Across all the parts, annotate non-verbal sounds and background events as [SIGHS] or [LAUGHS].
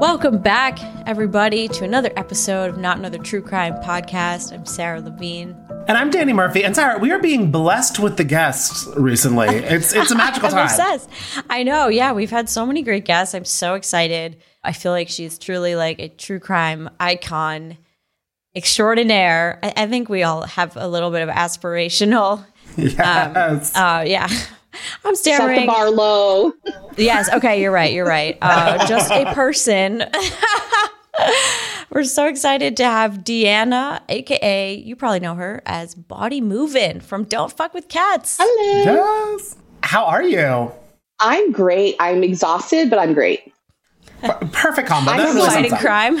Welcome back, everybody, to another episode of Not Another True Crime podcast. I'm Sarah Levine. And I'm Danny Murphy. And Sarah, we are being blessed with the guests recently. It's it's a [LAUGHS] magical I'm time. obsessed. I know. Yeah, we've had so many great guests. I'm so excited. I feel like she's truly like a true crime icon extraordinaire. I, I think we all have a little bit of aspirational. [LAUGHS] Yes. Uh, yeah. [LAUGHS] I'm Set staring. the bar low. Yes. Okay. You're right. You're right. Uh, [LAUGHS] just a person. [LAUGHS] We're so excited to have Deanna, aka you probably know her as Baudi Moovan from Don't Fuck with Cats. Hello. yes. How are you? I'm great. I'm exhausted, but I'm great. Perfect combo. I'm That really Fighting sums crime.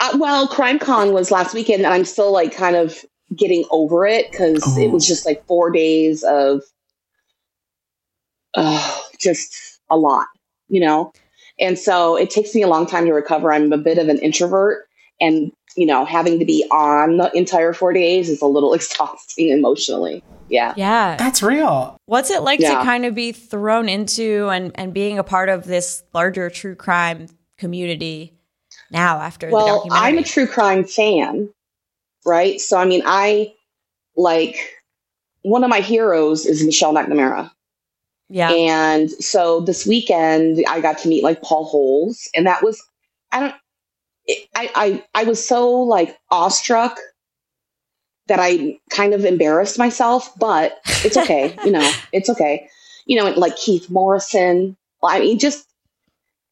Uh, well, CrimeCon was last weekend, and I'm still like kind of getting over it because it was just like four days of uh, just a lot, you know? And so it takes me a long time to recover. I'm a bit of an introvert, and, you know, having to be on the entire four days is a little [LAUGHS] exhausting emotionally. Yeah. Yeah. That's real. What's it like to kind of be thrown into and, and being a part of this larger true crime community now after the well documentary? i'm a true crime fan right so i mean i like one of my heroes is michelle mcnamara yeah. and so this weekend i got to meet like paul holes and that was i don't it, I, I i was so like awestruck that i kind of embarrassed myself but it's okay you know [LAUGHS] it's okay you know like keith morrison i mean just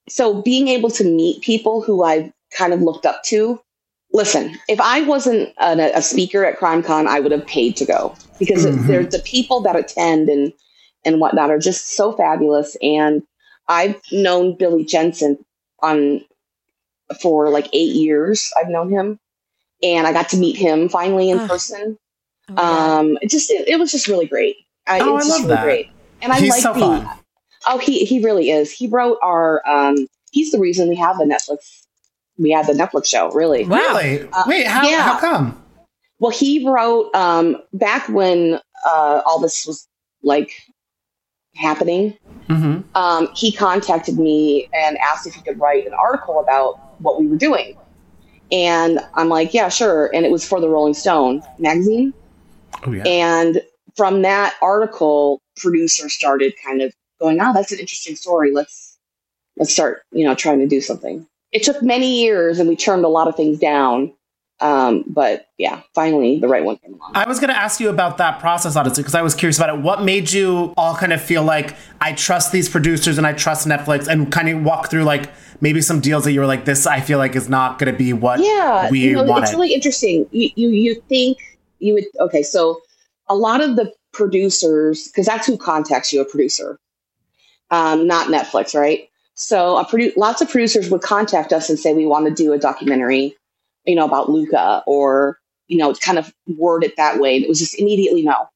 so being able to meet people who I've kind of looked up to. Listen, if I wasn't an, a speaker at CrimeCon, I would have paid to go because Mhm. there's the people that attend and and whatnot are just so fabulous. And I've known Billy Jensen on for like eight years. I've known him, and I got to meet him finally in person. Oh. Um, it just it, it was just really great. I, Oh, it I love really that. great. And I He's like so the fun. Oh, he he really is. He wrote our. Um, he's the reason we have the Netflix. We had the Netflix show. Really. wow. Really? Uh, Wait, how, yeah. how come? Well, he wrote um, back when uh, all this was like happening. hmm Um, he contacted me and asked if he could write an article about what we were doing, and I'm like, yeah, sure. And it was for the Rolling Stone magazine. Oh, yeah. And from that article, producers started kind of going, "Oh, that's an interesting story. Let's let's start, you know, trying to do something." It took many years, and we turned a lot of things down. Um, but yeah, finally, the right one came along. I was going to ask you about that process, honestly, because I was curious about it. What made you all kind of feel like I trust these producers and I trust Netflix, and kind of walk through like maybe some deals that you were like, this I feel like is not going to be what yeah, we you know, wanted. it's really interesting. You, you you think you would okay? So a lot of the producers, because that's who contacts you, a producer, um, not Netflix, right? So a produ- lots of producers would contact us and say we want to do a documentary, you know, about Luca, or you know, kind of word it that way. And it was just immediately no,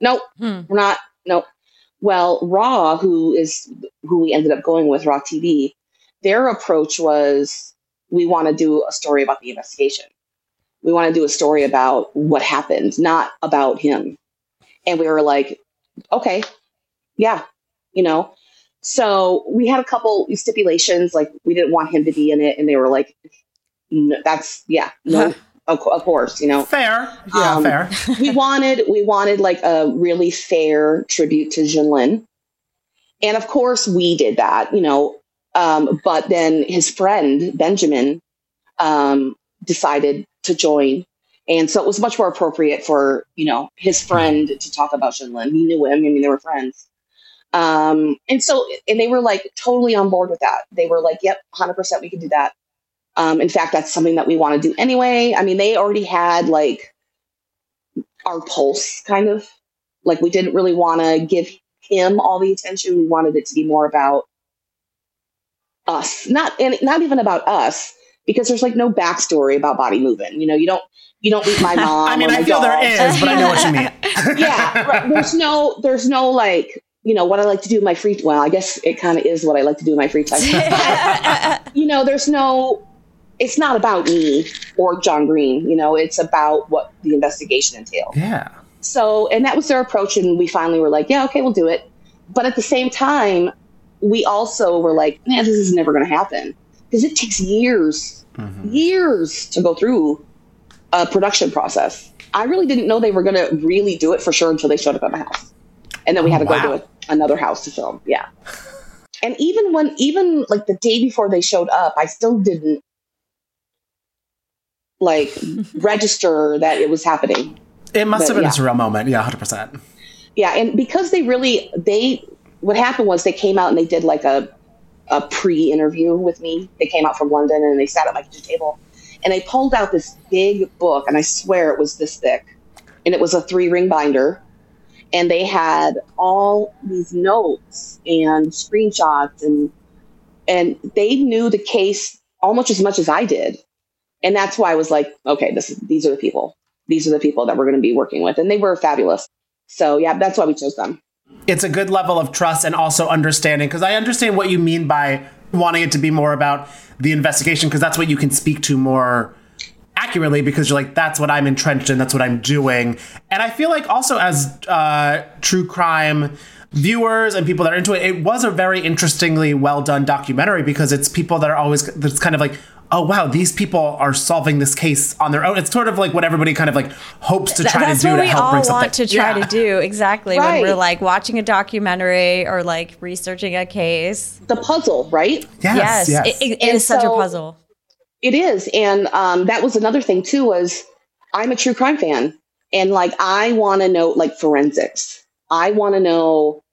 nope, Hmm. we're not. Nope. Well, Raw, who is who we ended up going with, Raw TV, their approach was we want to do a story about the investigation. We want to do a story about what happened, not about him. And we were like, okay, yeah, you know. So we had a couple stipulations, like we didn't want him to be in it, and they were like, "No, that's yeah, no, of, of course, you know. Fair. Yeah, Um, fair. [LAUGHS] we wanted we wanted like a really fair tribute to Jun Lin. And of course we did that, you know. Um, but then his friend Benjamin um, decided to join. And so it was much more appropriate for, you know, his friend to talk about Jun Lin. He knew him, I mean they were friends. Um, and so and they were like totally on board with that. They were like, Yep, hundred percent we can do that. Um, in fact, that's something that we want to do anyway. I mean, they already had like our pulse kind of Like we didn't really want to give him all the attention. We wanted it to be more about us, not and not even about us, because there's like no backstory about Baudi Moovan. You know, you don't you don't meet my [LAUGHS] mom. I mean, I feel dog. there is, but I know what you mean. [LAUGHS] [LAUGHS] yeah, right. there's no there's no like you know what I like to do in my free. Well, I guess it kind of is what I like to do in my free time. you know, there's no. It's not about me or John Green. You know, it's about what the investigation entailed. Yeah. So, and that was their approach, and we finally were like, yeah, okay, we'll do it. But at the same time, we also were like, man, this is never going to happen because it takes years, mm-hmm. years to go through a production process. I really didn't know they were going to really do it for sure until they showed up at my house, and then we had to oh, wow. go to a, another house to film. Yeah, and even when, even like the day before they showed up, I still didn't like register that it was happening. It must But, have been yeah. a surreal moment. Yeah, 100%. Yeah, and because they really they what happened was they came out and they did like a a pre-interview with me. They came out from London and they sat at my kitchen table and they pulled out this big book and I swear it was this thick. And it was a three-ring binder and they had all these notes and screenshots and and they knew the case almost as much as I did. And that's why I was like, okay, this these are the people. These are the people that we're going to be working with and they were fabulous. So yeah, that's why we chose them. It's a good level of trust and also understanding because I understand what you mean by wanting it to be more about the investigation because that's what you can speak to more accurately because you're like that's what I'm entrenched in that's what I'm doing and I feel like also as uh, true crime viewers and people that are into it it was a very interestingly well done documentary because it's people that are always that's kind of like oh wow these people are solving this case on their own it's sort of like what everybody kind of like hopes to try that's to do what to we help all bring want something to try Yeah. to try to do exactly when we're like watching a documentary or like researching a case. The puzzle, right? yes yes, It, it- it And is such a puzzle. It is, and um, that was another thing too. Was I'm a true crime fan, and like I want to know like forensics. I want to know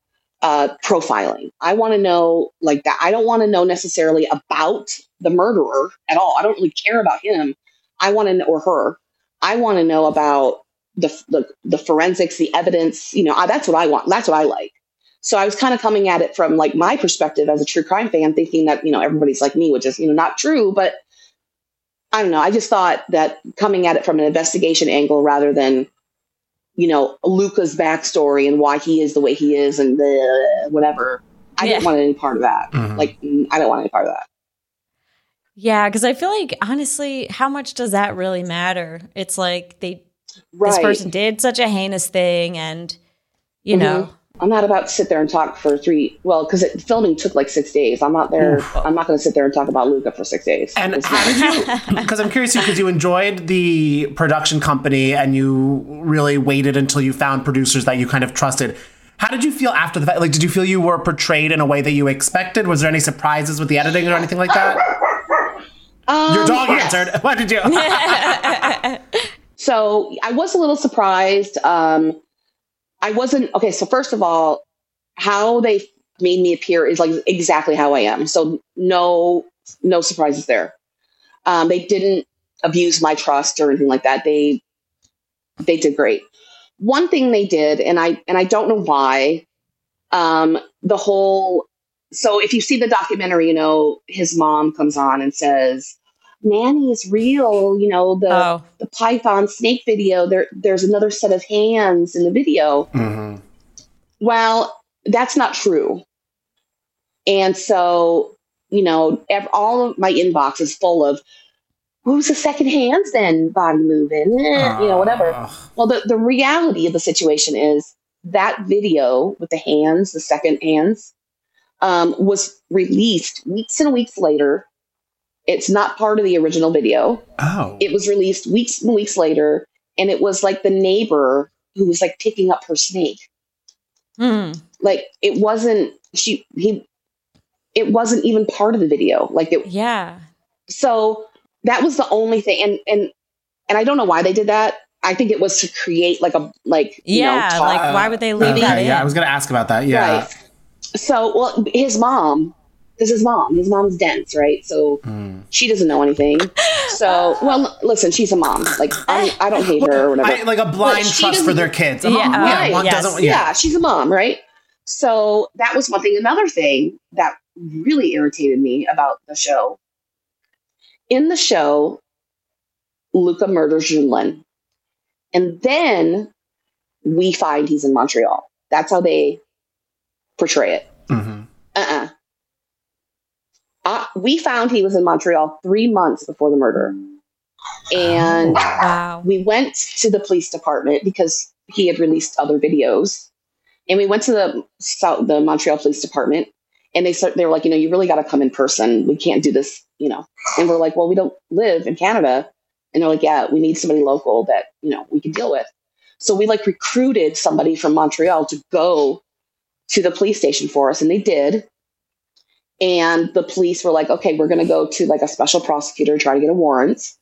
uh, profiling. I want to know like that. I don't want to know necessarily about the murderer at all. I don't really care about him. I want to or her. I want to know about the, the the forensics, the evidence. You know, I, that's what I want. That's what I like. So I was kind of coming at it from like my perspective as a true crime fan, thinking that you know everybody's like me, which is you know not true, but I don't know. I just thought that coming at it from an investigation angle rather than, you know, Luca's backstory and why he is the way he is and the whatever. I didn't want any part of that. Mhm. Like, I don't want any part of that. Yeah, because I feel like honestly, how much does that really matter? It's like they Right. this person did such a heinous thing, and you Mhm. know, I'm not about to sit there and talk for three. Well, because filming took like six days. I'm not there. I'm not going to sit there and talk about Luca for six days. And It's how not- did you? [LAUGHS] Because I'm curious because you enjoyed the production company and you really waited until you found producers that you kind of trusted. How did you feel after the fact? Like, did you feel you were portrayed in a way that you expected? Was there any surprises with the editing or anything like that? Um, Your dog yes. answered. [LAUGHS] What did you? [LAUGHS] So I was a little surprised. Um, I wasn't okay. So first of all, how they made me appear is like exactly how I am. So no, no surprises there. Um, they didn't abuse my trust or anything like that. They they did great. One thing they did, and I and I don't know why. Um, the whole so if you see the documentary, you know his mom comes on and says, "Nanny is real." You know the oh, the python snake video. There there's another set of hands in the video. Hmm well that's not true. And so you know ev- all of my inbox is full of who's the second hands then Baudi Moovan? Eh, you know whatever. Well the, the reality of the situation is that video with the hands the second hands um, was released weeks and weeks later it's not part of the original video Oh. it was released weeks and weeks later and it was like the neighbor who was like picking up her snake hmm. like it wasn't she he it wasn't even part of the video like it yeah, so that was the only thing and and and i don't know why they did that i think it was to create like a like you know, yeah. talk- like, why would they leave Okay, that in? yeah, I was gonna ask about that. Yeah. Right. So, well, his mom because is mom, his mom's dense, right? So she doesn't know anything. So, well, listen, she's a mom. Like I, I don't hate her or whatever. I, like a blind she trust for their kids. A Yeah, mom- right, yes. doesn't- yeah. she's a mom, right? So that was one thing. Another thing that really irritated me about the show. In the show, Luca murders Jun Lin. And then we find he's in Montreal. That's how they portray it. Mhm. Uh-uh. Uh, we found he was in Montreal three months before the murder. And Wow. we went to the police department because he had released other videos. And we went to the South, the Montreal Police Department, and they start, they were like, you know, you really got to come in person. We can't do this, you know. And we're like, well, we don't live in Canada, and they're like, yeah, we need somebody local that you know we can deal with. So we like recruited somebody from Montreal to go to the police station for us, and they did. And the police were like, okay, we're going to go to like a special prosecutor, try to get a warrant.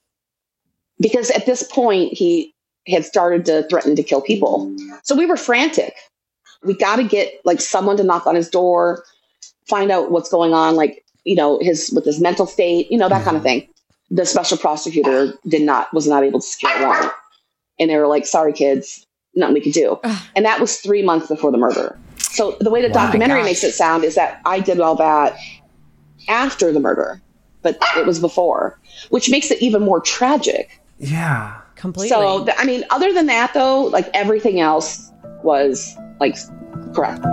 Because at this point, he had started to threaten to kill people. So we were frantic. We got to get like someone to knock on his door, find out what's going on, like, you know, his with his mental state, you know, that kind of thing. The special prosecutor did not was not able to secure a warrant. And they were like, sorry, kids, nothing we could do. And that was three months before the murder. So the way the Wow. documentary Gosh. makes it sound is that I did all that after the murder, but it was before, which makes it even more tragic. Yeah. Completely. So, th- I mean, other than that, though, like everything else was like correct.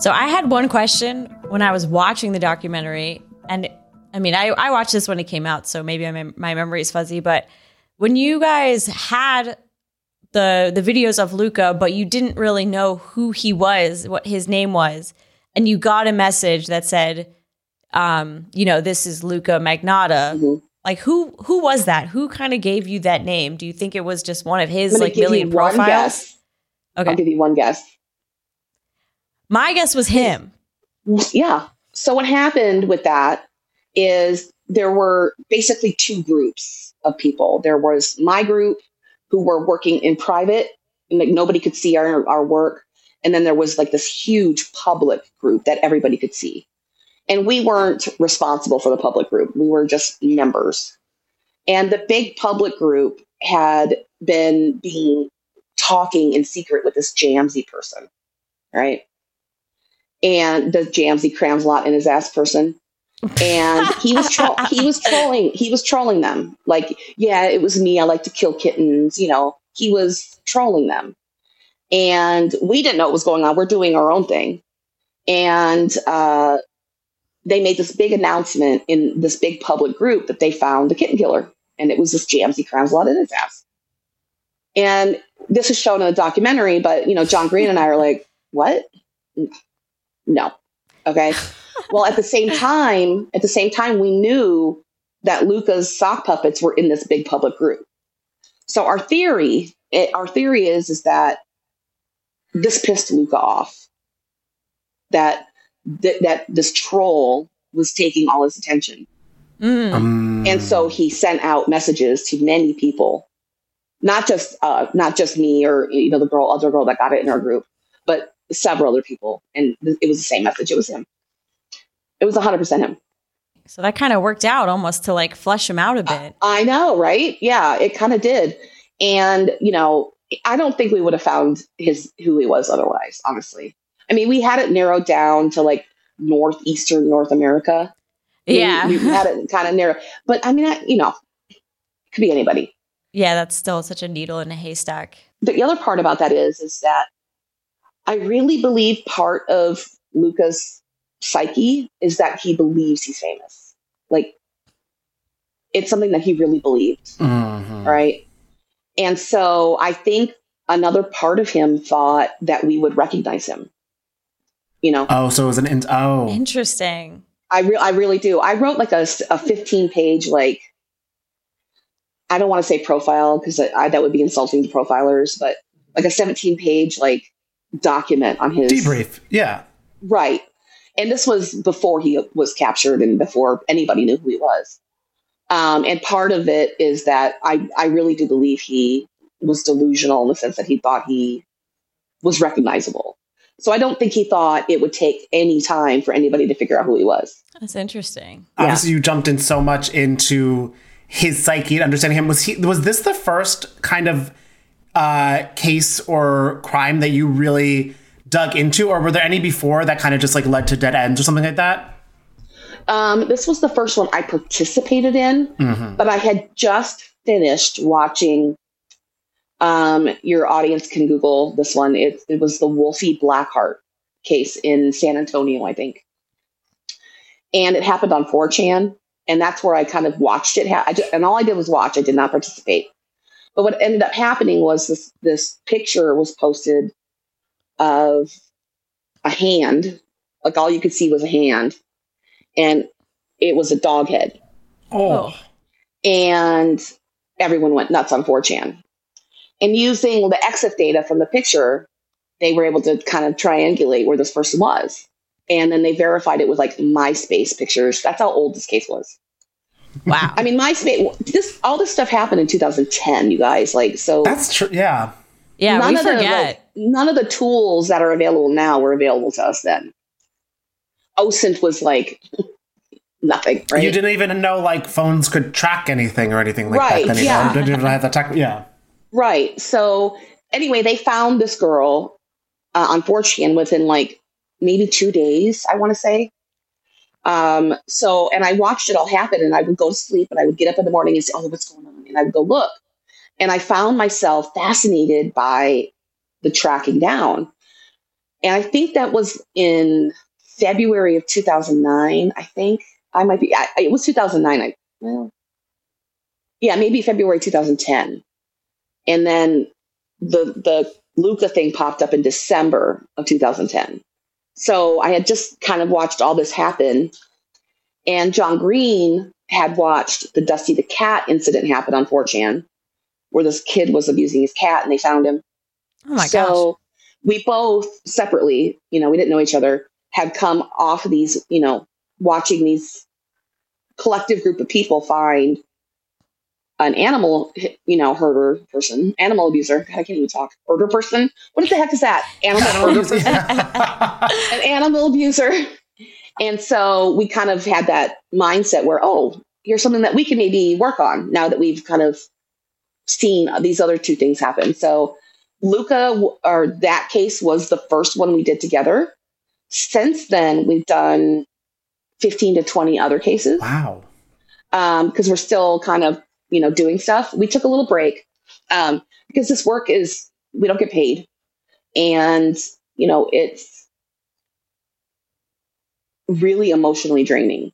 So I had one question when I was watching the documentary, and I mean, I, I watched this when it came out, so maybe my, my memory is fuzzy. But when you guys had the the videos of Luca, but you didn't really know who he was, what his name was, and you got a message that said, um, you know, this is Luca Magnotta. Mhm. Like who who was that? Who kind of gave you that name? Do you think it was just one of his like million profiles? Okay, I'll give you one guess. my guess was him. Yeah. So what happened with that is there were basically two groups of people. There was my group who were working in private, and like nobody could see our, our work. And then there was like this huge public group that everybody could see. And we weren't responsible for the public group. We were just members. And the big public group had been being talking in secret with this Jamsey person, right? and the Jamsey crams a lot in his ass person. And he was tro- he was trolling he was trolling them. Like yeah it was me. I like to kill kittens you know. He was trolling them. And we didn't know what was going on. We're doing our own thing. And uh, they made this big announcement in this big public group that they found the kitten killer. And it was this Jamsey crams lot in his ass and this is shown in the documentary but you know John Green and I are like what? No. Okay. Well, at the same time, at the same time, we knew that Luca's sock puppets were in this big public group. So our theory, it, our theory is, is that this pissed Luca off. That that that this troll was taking all his attention, Mm. Um, and so he sent out messages to many people, not just uh, not just me or you know the girl, other girl that got it in our group, but several other people, and th- it was the same message. It was him. It was 100% him. So that kind of worked out almost to like flush him out a bit. I know, right? Yeah, it kind of did. And, you know, I don't think we would have found his who he was otherwise, honestly. I mean, we had it narrowed down to like northeastern North America. Yeah. We, had it kind of narrow. But I mean, I, you know, it could be anybody. yeah, that's still such a needle in a haystack. the other part about that is is that I really believe part of Luca's psyche is that he believes he's famous. Like it's something that he really believed, mhm. right? And so I think another part of him thought that we would recognize him. You know, Oh, so it was an in- oh. Interesting. I re- I really do. I wrote like a, a 15 page like I don't want to say profile because I, that would be insulting to profilers, but like a 17 page like document on his Debrief. Yeah. Right. And this was before he was captured and before anybody knew who he was. Um, and part of it is that I, I really do believe he was delusional in the sense that he thought he was recognizable. So I don't think he thought it would take any time for anybody to figure out who he was. That's interesting. Obviously, you jumped in so much into his psyche and understanding him. Was he? Was this the first kind of uh, case or crime that you really dug into, or were there any before that kind of just like led to dead ends or something like that? Um, this was the first one I participated in, Mm-hmm. but I had just finished watching. Um, your audience can Google this one. It, it was the Wolfie Blackheart case in San Antonio, I think. And it happened on 4chan. And that's where I kind of watched it. Ha- I ju- and all I did was watch. I did not participate. But what ended up happening was this, this picture was posted of a hand. Like all you could see was a hand. And it was a dog head Oh, and everyone went nuts on 4chan. And using the EXIF data from the picture, they were able to kind of triangulate where this person was. And then they verified it with like MySpace pictures. That's how old this case was. Wow. I mean, MySpace, this, all this stuff happened in 2010, you guys. Like, so that's true. Yeah. yeah, we of the, forget. like, none of the tools that are available now were available to us then. OSINT was like [LAUGHS] nothing, right? You didn't even know like phones could track anything or anything like Right, that. Yeah. Didn't even have the tech. Yeah. Right. So anyway, they found this girl uh, on 4chan within like maybe two days, I want to say. Um, so, and I watched it all happen and I would go to sleep and I would get up in the morning and say, oh, what's going on? And I would go look. And I found myself fascinated by the tracking down. And I think that was in February of 2009, I think. I might be, I, it was 2009. I, well, yeah, maybe February 2010 and then the the Luca thing popped up in December of 2010. So I had just kind of watched all this happen, and John Green had watched the Dusty the Cat incident happen on 4chan, where this kid was abusing his cat, and they found him. Oh my so gosh. we both separately, you know, we didn't know each other, had come off of these, you know, watching these collective group of people find an animal, you know, herder person, animal abuser. I can't even talk. Herder person. What the heck is that? Animal herder person. [LAUGHS] An animal abuser. And so we kind of had that mindset where, oh, here's something that we can maybe work on now that we've kind of seen these other two things happen. So Luca, or that case was the first one we did together. Since then, we've done 15 to 20 other cases wow. because we're still kind of you know doing stuff we took a little break um, because this work is we don't get paid and you know it's really emotionally draining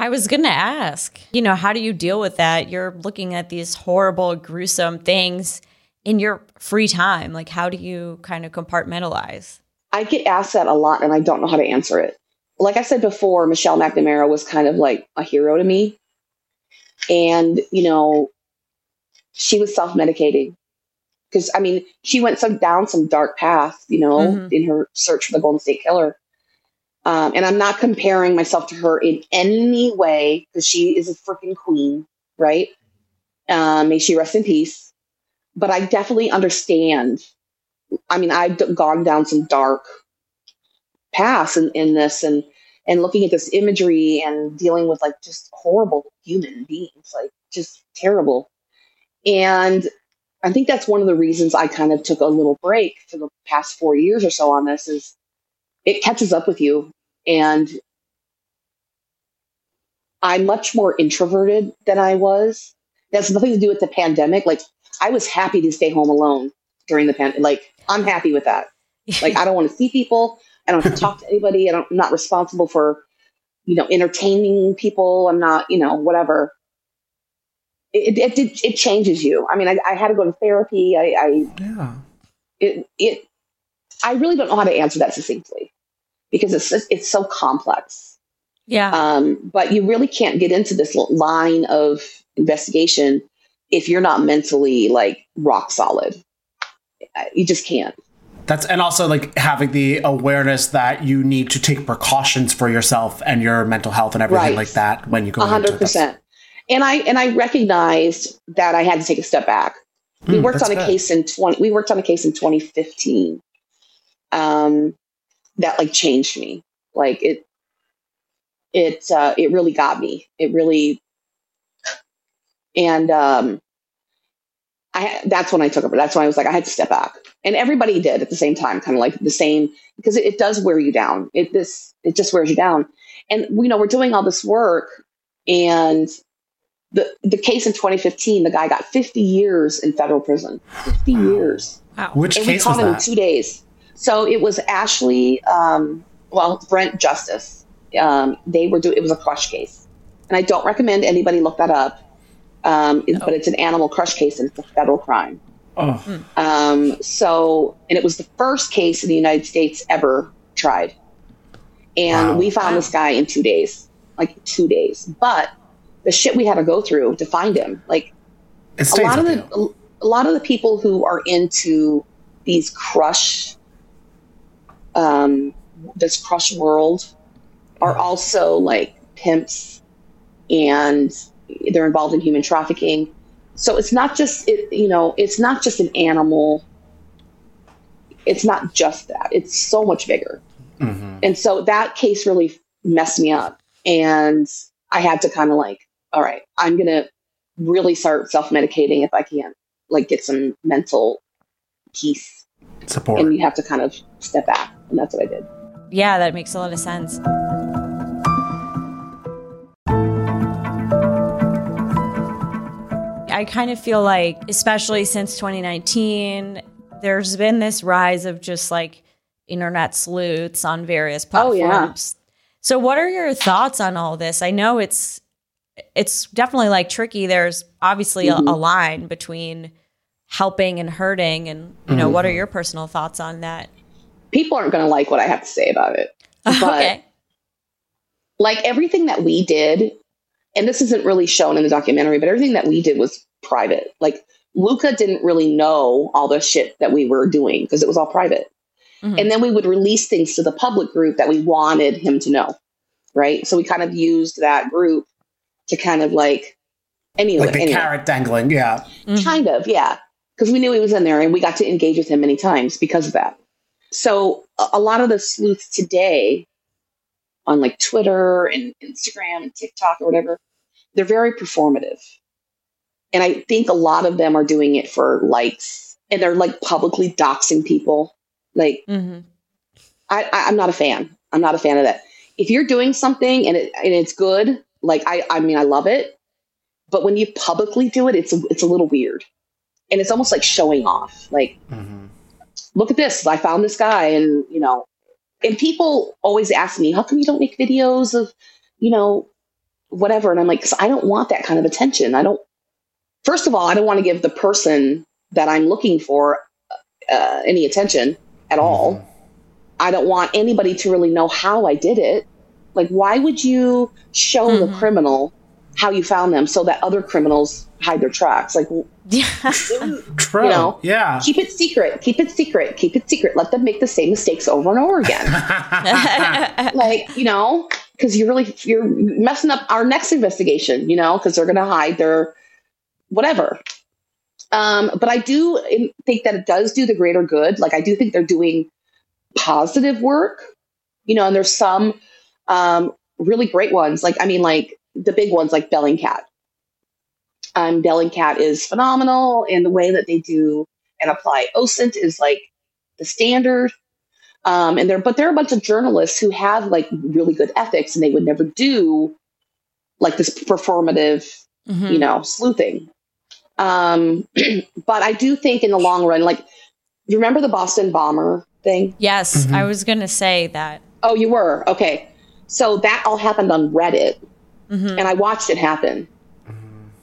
I was going to ask, you know, how do you deal with that? You're looking at these horrible, gruesome things in your free time. Like, how do you kind of compartmentalize? i get asked that a lot and i don't know how to answer it like i said before michelle mcnamara was kind of like a hero to me and you know she was self-medicating because i mean she went some down some dark path you know Mhm. in her search for the golden state killer um, and i'm not comparing myself to her in any way because she is a freaking queen right um, may she rest in peace but i definitely understand i mean i've gone down some dark paths in, in this and and looking at this imagery and dealing with like just horrible human beings like just terrible. And i think that's one of the reasons i kind of took a little break for the past four years or so on this is it catches up with you and i'm much more introverted than i was. That's nothing to do with the pandemic like i was happy to stay home alone during the pandemic like i'm happy with that. Like i don't want to see people. I don't have to talk to anybody. I don't, i'm not responsible for you know entertaining people. I'm not you know whatever. It it, it, it changes you. I mean I, I had to go to therapy. I, I Yeah. it, it i really don't know how to answer that succinctly because it's it's so complex. Yeah. um, but you really can't get into this line of investigation if you're not mentally like rock solid Uh, you just can't That's and also like having the awareness that you need to take precautions for yourself and your mental health and everything Right. like that when you go hundred percent. And I and I recognized that I had to take a step back. We Hmm, worked on a good. case in twenty. We worked on a case in 2015, um, that like changed me. Like it, it, uh, it really got me. It really, and um, I that's when I took over. That's when I was like, I had to step back, and everybody did at the same time, kind of like the same because it, it does wear you down. It this it just wears you down, and you know we're doing all this work, and the the case in 2015, the guy got 50 years in federal prison. 50 wow. years. Wow. Which and case we caught was him that? in two days. So it was Ashley, um, well, Brent Justice. Um, they were doing it was a crush case, and I don't recommend anybody look that up. Um, it, But it's an animal crush case, and it's a federal crime. Oh, Um, so, and it was the first case in the United States ever tried. And Wow. we found this guy in two days, like two days. But the shit we had to go through to find him, like a lot of the you. a lot of the people who are into these crush, um, this crush world, are also like pimps, and they're involved in human trafficking. So it's not just it, you know, it's not just an animal. It's not just that. It's so much bigger. Mhm. And so that case really messed me up. And I had to kind of like, all right, I'm going to really start self medicating if I can, like get some mental peace. Support. And you have to kind of step back. And that's what I did. Yeah, that makes a lot of sense. I kind of feel like, especially since 2019, there's been this rise of just like internet sleuths on various platforms. Oh, yeah. So, what are your thoughts on all this? I know it's it's definitely like tricky. There's obviously Mhm. a, a line between helping and hurting, and you know, Mhm. what are your personal thoughts on that? People aren't going to like what I have to say about it. [LAUGHS] But okay. like everything that we did, and this isn't really shown in the documentary, but everything that we did was private. Like Luca didn't really know all the shit that we were doing because it was all private. Mhm. And then we would release things to the public group that we wanted him to know. Right. So we kind of used that group to kind of like, anyway, like the anyway. carrot dangling. Yeah. Mhm. Kind of, yeah. Because we knew he was in there and we got to engage with him many times because of that. So a, a lot of the sleuths today on like Twitter and Instagram and TikTok or whatever, they're very performative. And I think a lot of them are doing it for likes and they're like publicly doxing people. Like, mm-hmm. I, I, I'm not a fan. I'm not a fan of that. If you're doing something and it and it's good, like I, I mean, I love it. But when you publicly do it, it's a, it's a little weird, and it's almost like showing off. Like, mm-hmm. look at this! I found this guy, and you know, and people always ask me, how come you don't make videos of, you know, whatever? And I'm like, 'Cause I don't want that kind of attention. I don't. First of all, I don't want to give the person that I'm looking for uh, any attention at all. I don't want anybody to really know how I did it. Like, why would you show the Mhm. criminal how you found them so that other criminals hide their tracks? Like, Yeah. [LAUGHS] True. You know, yeah. keep it secret, keep it secret, keep it secret. Let them make the same mistakes over and over again. [LAUGHS] [LAUGHS] like, you know, because you're really you're messing up our next investigation. You know, because they're going to hide their whatever. Um, but I do think that it does do the greater good. Like, I do think they're doing positive work. You know, and there's some um, really great ones. Like, I mean, like the big ones, like Bellingcat. Um, Bellingcat is phenomenal in the way that they do and apply OSINT is like the standard. Um, and there, but there are a bunch of journalists who have like really good ethics, and they would never do like this performative, Mhm. you know, sleuthing. Um, [CLEARS THROAT] but I do think in the long run, like, you remember the Boston bomber thing? Yes, Mhm. I was going to say that. Oh, you were okay. So that all happened on Reddit, Mhm. and I watched it happen,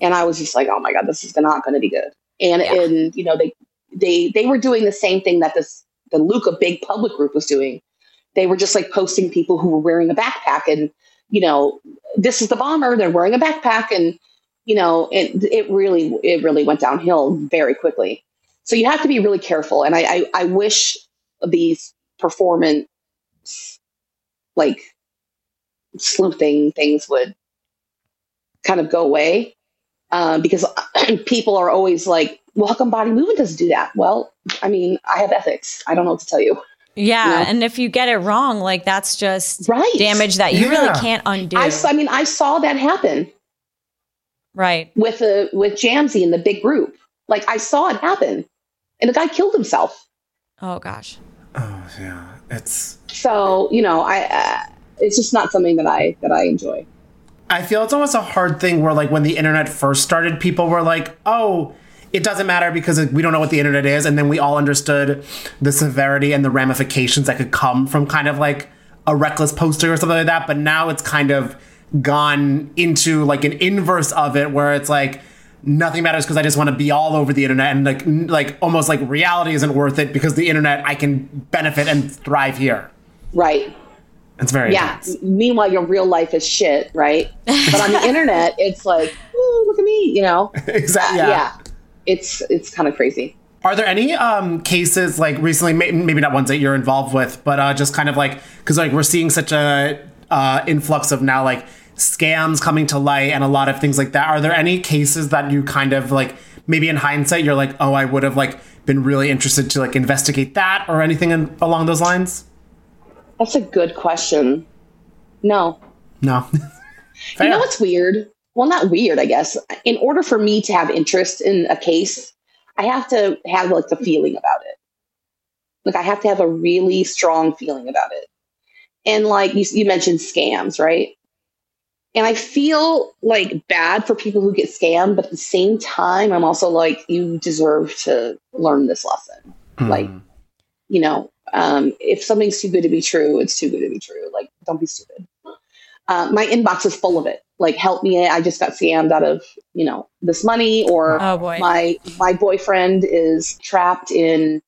and I was just like, "Oh my god, this is not going to be good." And Yeah. and you know they they they were doing the same thing that this the Luca big public group was doing. They were just like posting people who were wearing a backpack, and you know, this is the bomber. They're wearing a backpack, and you know, it it really it really went downhill very quickly. So you have to be really careful. And I I, I wish these performance like sleuthing things would kind of go away uh, because [CLEARS THROAT] people are always like, well, how come body movement doesn't do that? Well, I mean, I have ethics. I don't know what to tell you. Yeah, You know? and if you get it wrong, like that's just Right. damage that you Yeah. really can't undo. I mean, I saw that happen right. with a with Jamsey in the big group. Like I saw it happen, and the guy killed himself. Oh gosh. Oh yeah, it's. So you know, I uh, it's just not something that I that I enjoy. I feel it's almost a hard thing where like when the internet first started, people were like, "Oh, it doesn't matter because we don't know what the internet is," and then we all understood the severity and the ramifications that could come from kind of like a reckless posting or something like that. But now it's kind of gone into like an inverse of it, where it's like nothing matters because I just want to be all over the internet, and like n- like almost like reality isn't worth it because the internet I can benefit and thrive here. Right. It's very Yeah. intense. Meanwhile, your real life is shit, right? But on the [LAUGHS] internet, it's like, Ooh, look at me, you know. exactly. yeah. It's it's kind of crazy. Are there any um, cases like recently, maybe not ones that you're involved with, but uh, just kind of like because like we're seeing such a uh, influx of now like scams coming to light and a lot of things like that. Are there any cases that you kind of like maybe in hindsight you're like, oh, I would have like been really interested to like investigate that or anything in, along those lines? That's a good question. No. No. [LAUGHS] You know what's weird? Well, not weird, I guess. In order for me to have interest in a case, I have to have like the feeling about it. Like I have to have a really strong feeling about it. And like you, you mentioned scams, right? And I feel like bad for people who get scammed, but at the same time, I'm also like, you deserve to learn this lesson. Like, you know, um, if something's too good to be true, it's too good to be true. Like, don't be stupid. Uh, my inbox is full of it. Like, help me! I just got scammed out of you know this money, or Oh boy. my my boyfriend is trapped in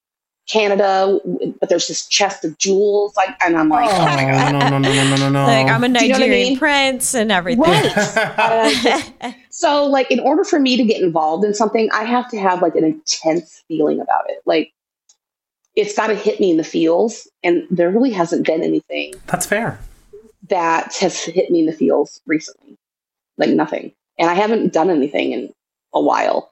Canada, but there's this chest of jewels. Like, and I'm like, oh, my god, no, no, no, no, no, no, no. like I'm a Do you know I Nigerian mean? prince and everything. right. Uh, [LAUGHS] just- [LAUGHS] so, like, in order for me to get involved in something, I have to have like an intense feeling about it. Like, it's got to hit me in the feels, and there really hasn't been anything That's fair. that has hit me in the feels recently. Like nothing. And I haven't done anything in a while.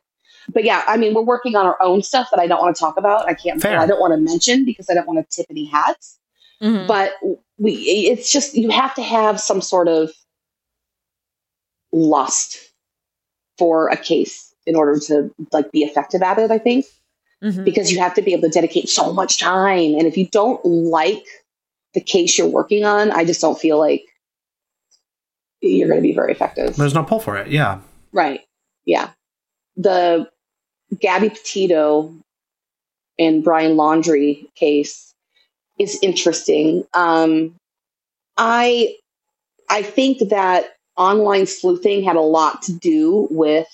But yeah, I mean, we're working on our own stuff that I don't want to talk about. I can't, Fair. I don't want to mention because I don't want to tip any hats. Mhm. But we, it's just, you have to have some sort of lust for a case in order to like be effective at it, I think Mhm. because you have to be able to dedicate so much time. And if you don't like the case you're working on, I just don't feel like you're going to be very effective. There's no pull for it. Yeah. Right. Yeah. The Gabby Petito and Brian Laundrie case is interesting. Um, I I think that online sleuthing had a lot to do with.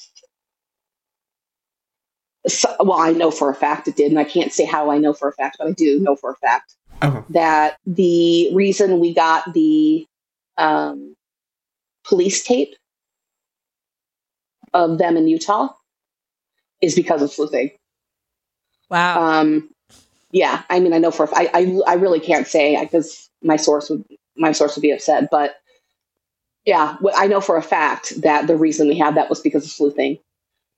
So, well, I know for a fact it did, and I can't say how I know for a fact, but I do know for a fact Okay. that the reason we got the um, police tape of them in Utah is because of sleuthing. Wow. Um, yeah, I mean, I know for I I, I really can't say because my source would my source would be upset, but yeah, wh- I know for a fact that the reason we had that was because of sleuthing,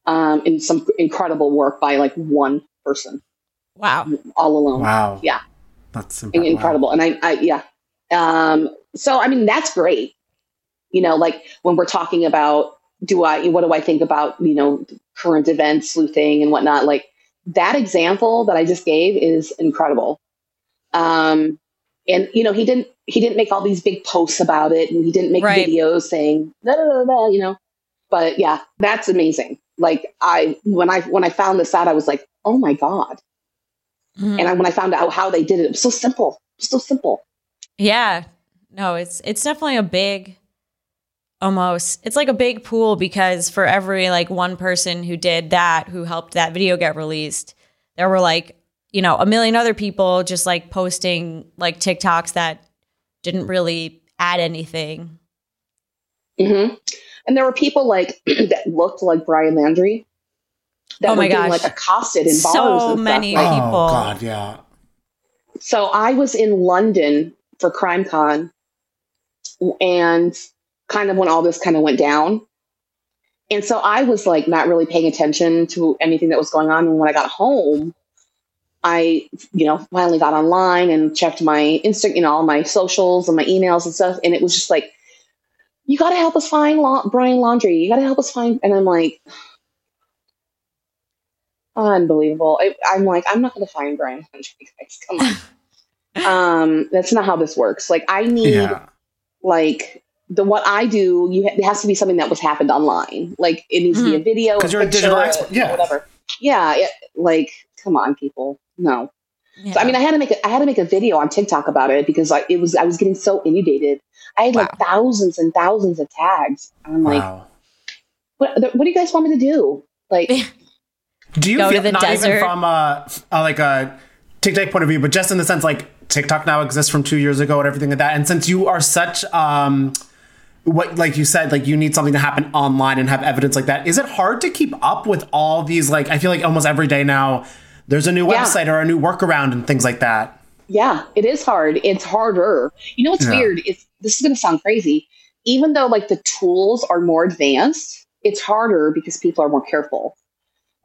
um, and some incredible work by like one person wow. all alone. Wow. Yeah. That's In- impressive. incredible. And I, I yeah. Um, so I mean, that's great. You know, like when we're talking about do I what do I think about, you know, current events, sleuthing and whatnot, like that example that I just gave is incredible. Um and you know, he didn't he didn't make all these big posts about it and he didn't make Right. videos saying da, da, da, you know. But yeah, that's amazing. Like I when I when I found this out, I was like, oh my God. Mhm. And I, when I found out how they did it, it was so simple, so simple. Yeah. No, it's it's definitely a big almost it's like a big pool because for every like one person who did that who helped that video get released, there were like, you know, a million other people just like posting like TikToks that didn't really add anything. hmm And there were people like [CLEARS THROAT] that looked like Brian Laundrie that Oh my were getting gosh. like accosted in bars. So and many Stuff. Like, people. Oh God, yeah. so I was in London for CrimeCon, and kind of when all this kind of went down. And so I was like not really paying attention to anything that was going on. And when I got home, I, you know, finally got online and checked my Insta, you know, all my socials and my emails and stuff. And it was just like, you got to help us find La- Brian Laundrie. You got to help us find. And I'm like, unbelievable. I, I'm like, I'm not going to find Brian Laundrie, guys. Come on. [LAUGHS] um, that's not how this works. Like, I need, Yeah. like, the what I do, you ha- it has to be something that was happened online. Like, it needs to be a video because you're a digital expert. Yeah. whatever. Yeah, it, like, come on, people. No. Yeah. So I mean, I had to make a, I had to make a video on TikTok about it because I, it was I was getting so inundated. I had like thousands and thousands of tags. And I'm like, wow. what, what do you guys want me to do? Like, [LAUGHS] Do you Go to feel the not desert. even from a, a like a TikTok point of view, but just in the sense like TikTok now exists from two years ago and everything like that. And since you are such um what like you said, like you need something to happen online and have evidence like that, is it hard to keep up with all these like I feel like almost every day now there's a new Yeah. website or a new workaround and things like that. yeah, it is hard. It's harder. You know what's Yeah. weird? It's this is gonna sound crazy. Even though like the tools are more advanced, it's harder because people are more careful.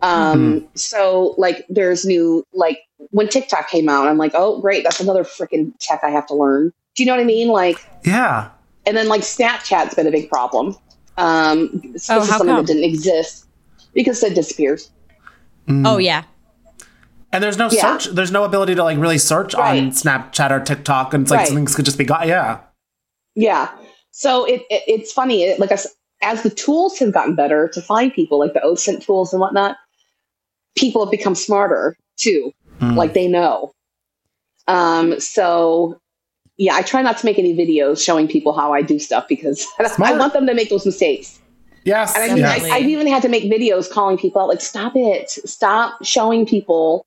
Um, so like there's new like when TikTok came out, I'm like, oh great, that's another freaking tech I have to learn. Do you know what I mean? Like Yeah. And then like Snapchat's been a big problem. Um, this Oh, is how something come? that didn't exist because it disappears. oh yeah. And there's no Yeah. search there's no ability to like really search on Snapchat or TikTok and it's like Right. things could just be got yeah. Yeah. So it, it it's funny. It, like I s as the tools have gotten better to find people, like the OSINT tools and whatnot, people have become smarter too. Mm. Like they know. Um. So yeah, I try not to make any videos showing people how I do stuff because [LAUGHS] I want them to make those mistakes. Yes. And I mean, yes. I, Definitely. I've even had to make videos calling people out, like, stop it. Stop showing people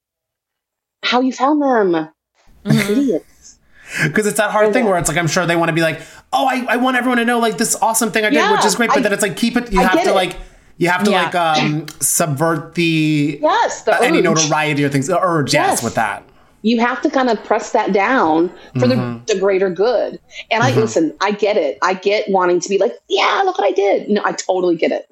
how you found them. Mm-hmm. Idiots. Because it's that hard thing where it's like I'm sure they want to be like, oh, I, I want everyone to know like this awesome thing I did, Yeah, which is great. But I- then it's like keep it. You I have to it. like you have to Yeah. like um subvert the Yes, the any urge. notoriety or things the urge. Yes, Yes. with that. You have to kind of press that down for Mm-hmm. the, the greater good. And I listen, I get it. I get wanting to be like, yeah, look what I did. No, I totally get it.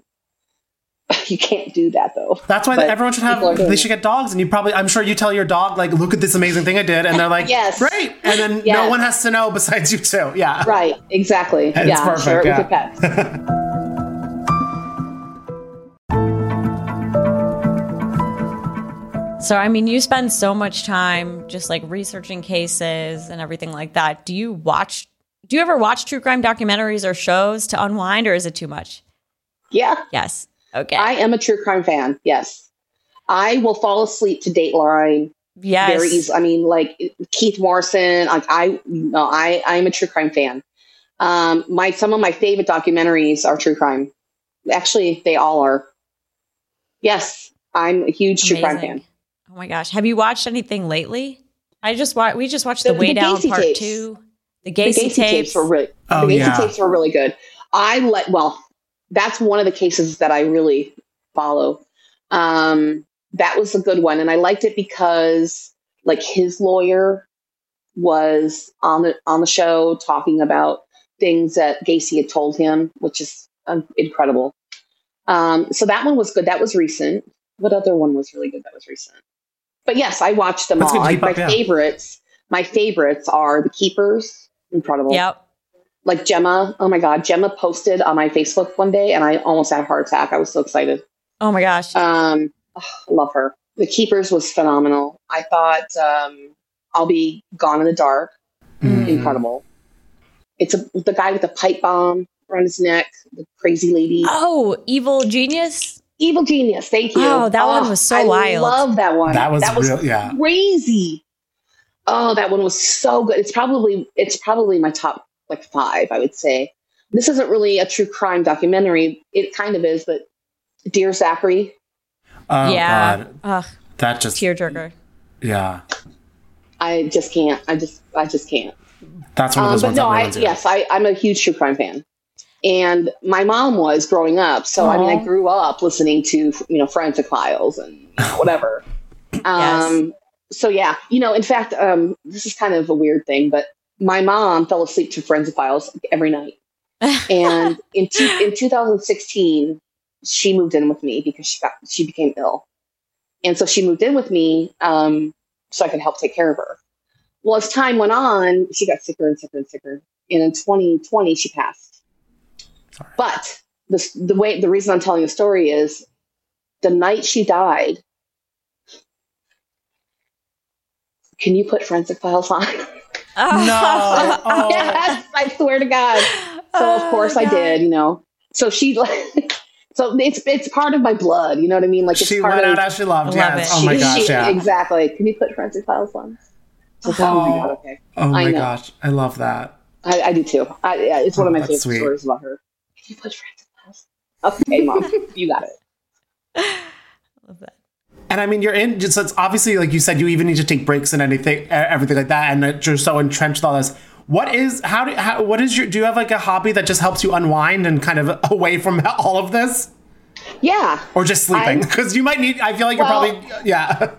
[LAUGHS] You can't do that though. That's why But everyone should have. people are doing They should get dogs, and you probably. I'm sure you tell your dog like, look at this amazing thing I did, and they're like, Yes. great. And then no one has to know besides you too. Yeah. Right, exactly. It's yeah, perfect, share it yeah. with your pets. [LAUGHS] So I mean, you spend so much time just like researching cases and everything like that. Do you watch? Do you ever watch true crime documentaries or shows to unwind, or is it too much? yeah, Yes. Okay. I am a true crime fan. Yes. I will fall asleep to Dateline yes. very easy. I mean, like Keith Morrison. Like I, no, I, I'm a true crime fan. Um, my some of my favorite documentaries are true crime. Actually, they all are. Yes, I'm a huge true crime fan. Oh my gosh. Have you watched anything lately? I just watched. We just watched The- the, Way the Down Gacy Part tapes. Two. The The Gacy, Gacy tapes. tapes. were really. Oh, the Gacy yeah. tapes were really good. I let well. That's one of the cases that I really follow. Um, that was a good one, and I liked it because like his lawyer was on the on the show talking about things that Gacy had told him, which is um, incredible. Um, so that one was good. That was recent. What other one was really good? That was recent. But yes, I watched them That's all. to my up, yeah. favorites. My favorites are the Keepers. Incredible Yep. like Gemma. Oh my God, Gemma posted on my Facebook one day, and I almost had a heart attack. I was so excited. Oh my gosh. Um, oh, I love her. The Keepers was phenomenal. I thought um, I'll be Gone in the Dark. Mhm. Incredible. It's a, the guy with the pipe bomb around his neck, the crazy lady, oh, Evil Genius. Evil genius. Thank you. Oh, that one was so I wild. I love that one. That was that was real. Yeah. crazy. Oh, that one was so good. It's probably it's probably my top like five, I would say. This isn't really a true crime documentary. It kind of is, but Dear Zachary, Oh yeah. God. Ugh, That just. tearjerker. Yeah. I just can't. I just I just can't. That's one of Um, those but ones. no, that I yes, I, I'm a huge true crime fan. And my mom was growing up, so I mean, I grew up listening to you know Forensic Files and [SIGHS] whatever. Um, so yeah, you know, in fact, um, this is kind of a weird thing, but my mom fell asleep to Forensic Files every night. [LAUGHS] And in two, in 2016, she moved in with me because she got she became ill, and so she moved in with me. Um, so I could help take care of her. Well, as time went on, she got sicker and sicker and sicker. And in 2020, she passed. Sorry. But the, the way, the reason I'm telling the story is the night she died. Can you put forensic files on? No. [LAUGHS] Oh. yes, I swear to God. So of Oh, course I did, you know. So she like [LAUGHS] so it's it's part of my blood, you know what I mean? Like it's She part went of out as she loved. Love yes. it. Oh my she- gosh. she- Yeah. Exactly. Can you put forensic files on? So, oh, my oh. God, okay. Oh my I gosh. I love that. I, I do too. I, yeah, it's one oh, of Oh, my favorite sweet. stories about her. Can you put forensic files? Okay, mom, you got it. [LAUGHS] Love that. And I mean, you're in. Just it's obviously like you said, you even need to take breaks and anything, everything like that, and that you're so entrenched with all this. What is how do how, what is your do you have like a hobby that just helps you unwind and kind of [LAUGHS] away from [LAUGHS] all of this, Yeah, or just sleeping? Because you might need. I feel like you're probably yeah.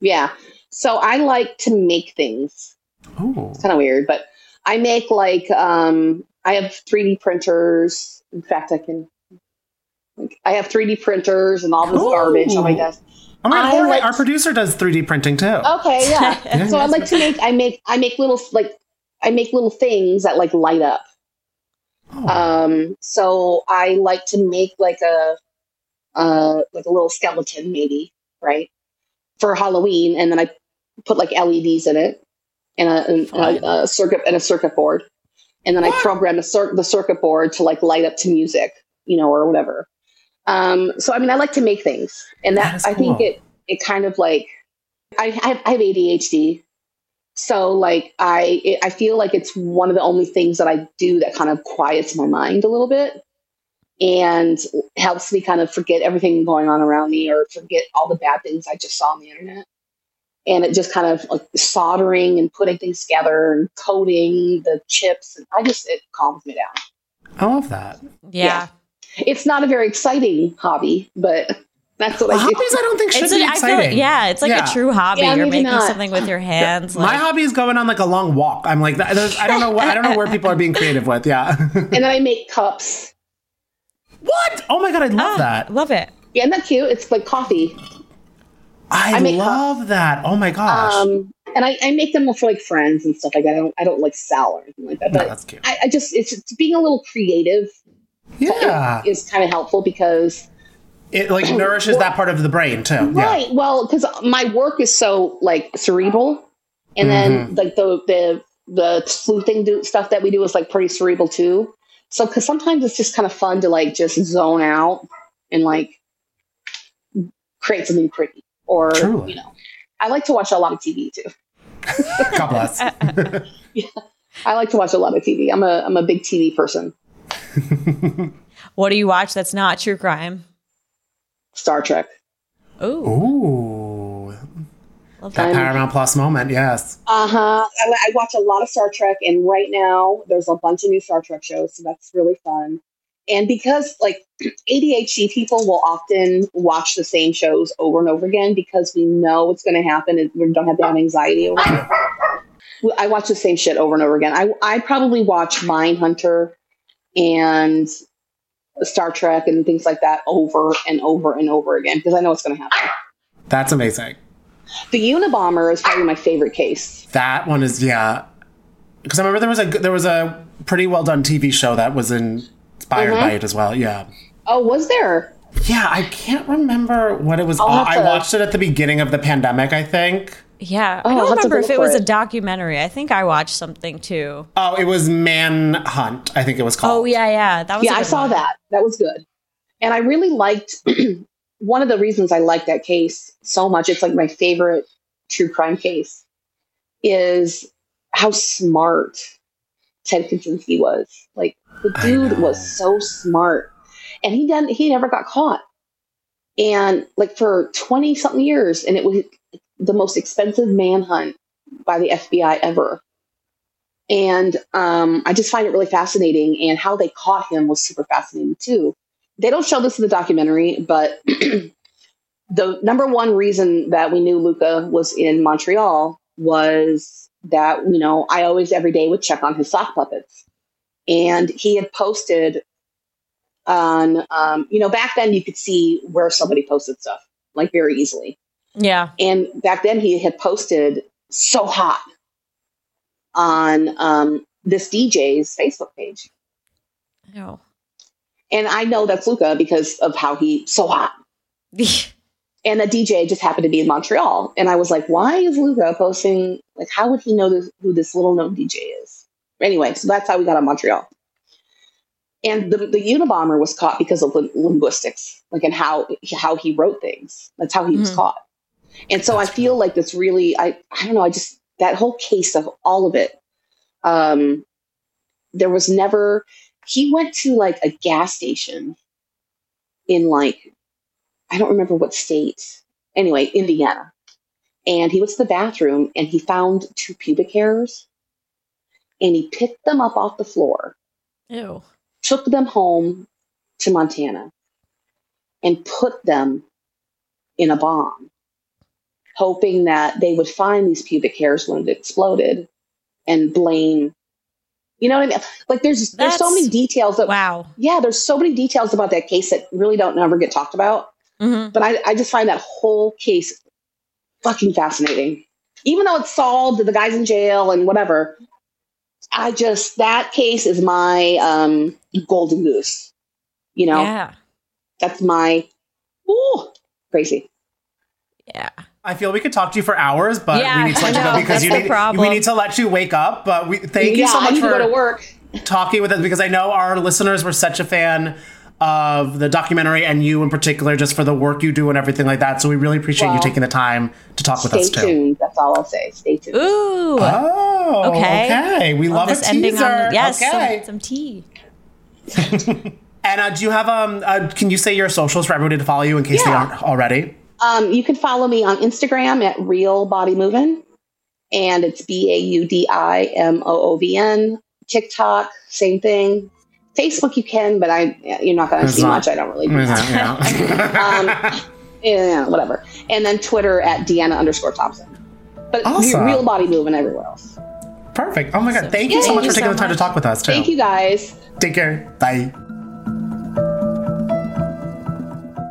yeah. So I like to make things. Oh, It's kind of weird, but I make like um, I have 3D printers. In fact, I can. Like, I have 3D printers and all this Ooh. garbage on my desk. oh my God, like- our producer does 3D printing too. Okay, yeah. [LAUGHS] Yeah, so I like to make I make I make little like I make little things that like light up. Oh. Um, so I like to make like a uh like a little skeleton maybe, right? For Halloween and then I put like LEDs in it and a, and a, a circuit and a circuit board. And then I What? program the, cir- the circuit board to like light up to music, you know, or whatever. Um, so I mean, I like to make things, and That I think it it kind of like I have, I have ADHD, so like I it, I feel like it's one of the only things that I do that kind of quiets my mind a little bit and helps me kind of forget everything going on around me or forget all the bad things I just saw on the internet. And it just kind of like soldering and putting things together and coating the chips. And I just, it calms me down. I love that. Yeah. It's not a very exciting hobby, but that's what Well, I do. hobbies, I don't think should It's be an, I feel exciting. like, yeah, it's like Yeah. a true hobby. Yeah, You're making not. something with your [LAUGHS] hands. My like- hobby is going on like a long walk. I'm like, I don't know. What, I don't know where people are being creative with. Yeah. [LAUGHS] And then I make cups. what? Oh my god, I love Ah, that. Love it. Yeah, isn't that cute? It's like coffee. I, I make love that. Oh my gosh. Um, and I, I make them for like friends and stuff like that. I don't, I don't like sell or anything like that. no, that's cute. I, I just, it's, it's being a little creative Yeah. is kind of helpful because It like [CLEARS THROAT] nourishes that part of the brain too. Yeah. Right. Well, because my work is so like cerebral, and then like the the the sleuthing do stuff that we do is like pretty cerebral too. So, because sometimes it's just kind of fun to like just zone out and like create something pretty, or Truly. you know, I like to watch a lot of TV too. [LAUGHS] God bless. [LAUGHS] yeah, I like to watch a lot of TV. I'm a I'm a big TV person. [LAUGHS] What do you watch that's not true crime? Star Trek. Ooh, Ooh, love that that. Paramount Plus moment. Yes. Uh huh. I, I watch a lot of Star Trek, and right now there's a bunch of new Star Trek shows, so that's really fun. And because like ADHD people will often watch the same shows over and over again because we know what's going to happen and we don't have that anxiety over it. I watch the same shit over and over again. I I probably watch Mindhunter and Star Trek and things like that over and over and over again because I know what's going to happen. That's amazing. The Unabomber is probably my favorite case. That one is yeah. Because I remember there was a there was a pretty well done TV show that was inspired Mhm. by it as well. Yeah. Oh, was there? Yeah, I can't remember what it was. I'll I watched it at the beginning of the pandemic, I think. Yeah, Oh, I don't remember if it for was a documentary. I think I watched something too. Oh, it was Manhunt, I think it was called. Oh yeah, yeah, that was. a yeah, I saw one. that. That was good. And I really liked [CLEARS THROAT] one of the reasons I liked that case so much. It's like my favorite true crime case is how smart Ted Kaczynski was. Like the dude was so smart, and he done he never got caught. And like for twenty something years, and it was the most expensive manhunt by the FBI ever. And um, I just find it really fascinating, and how they caught him was super fascinating too. They don't show this in the documentary, but [CLEARS THROAT] the number one reason that we knew Luka was in Montreal was that you know I always every day would check on his sock puppets, and he had posted on um, you know back then you could see where somebody posted stuff like very easily. Yeah. And back then he had posted so hot on um, this DJ's Facebook page. Oh. And I know that's Luka because of how he so hot. [LAUGHS] And the DJ just happened to be in Montreal. And I was like, why is Luka posting? Like, how would he know this, who this little known DJ is? Anyway, so that's how we got on Montreal. And the, the Unabomber was caught because of lin- linguistics, like, and how, how he wrote things. That's how he was Mhm. caught. And so I feel like this really, I, I don't know, I just, that whole case of all of it, um, there was never, he went to like a gas station in like I don't remember what state. Anyway, Indiana. And he went to the bathroom and he found two pubic hairs and he picked them up off the floor, Ew. took them home to Montana, and put them in a bomb, hoping that they would find these pubic hairs when it exploded and blame. You know what I mean? Like there's there's so many details that Wow. yeah, there's so many details about that case that really don't ever get talked about. hmm But I, I just find that whole case fucking fascinating. Even though it's solved, the guy's in jail and whatever. I just that case is my um, golden goose. You know, Yeah. that's my ooh crazy. Yeah. I feel we could talk to you for hours, but Yeah, we need to I let you go because you need we need to let you wake up. But we thank you yeah, so I much need to go to for work. talking with us because I know our listeners were such a fan of the documentary and you in particular, just for the work you do and everything like that. So we really appreciate you taking the time to talk with Stay us too. Stay tuned. That's all I'll say. Stay tuned. Ooh. Oh, Okay. okay. We love, this a ending teaser. on yes, okay. some, some tea. [LAUGHS] and uh, do you have um? Uh, can you say your socials for everybody to follow you in case they aren't already? Um, you can follow me on Instagram at Real Baudi Moovan, and it's B A U D I M O O V N. TikTok, same thing. Facebook, you can, but I you're not going to see not- much. I don't really do that. Yeah. [LAUGHS] Um, yeah, whatever. And then Twitter at Deanna underscore Thompson. But Awesome. Real Baudi Moovan everywhere else. Perfect. Oh my god! Thank you so Thank much you for taking so the time to talk with us too. Thank you guys. Take care. Bye.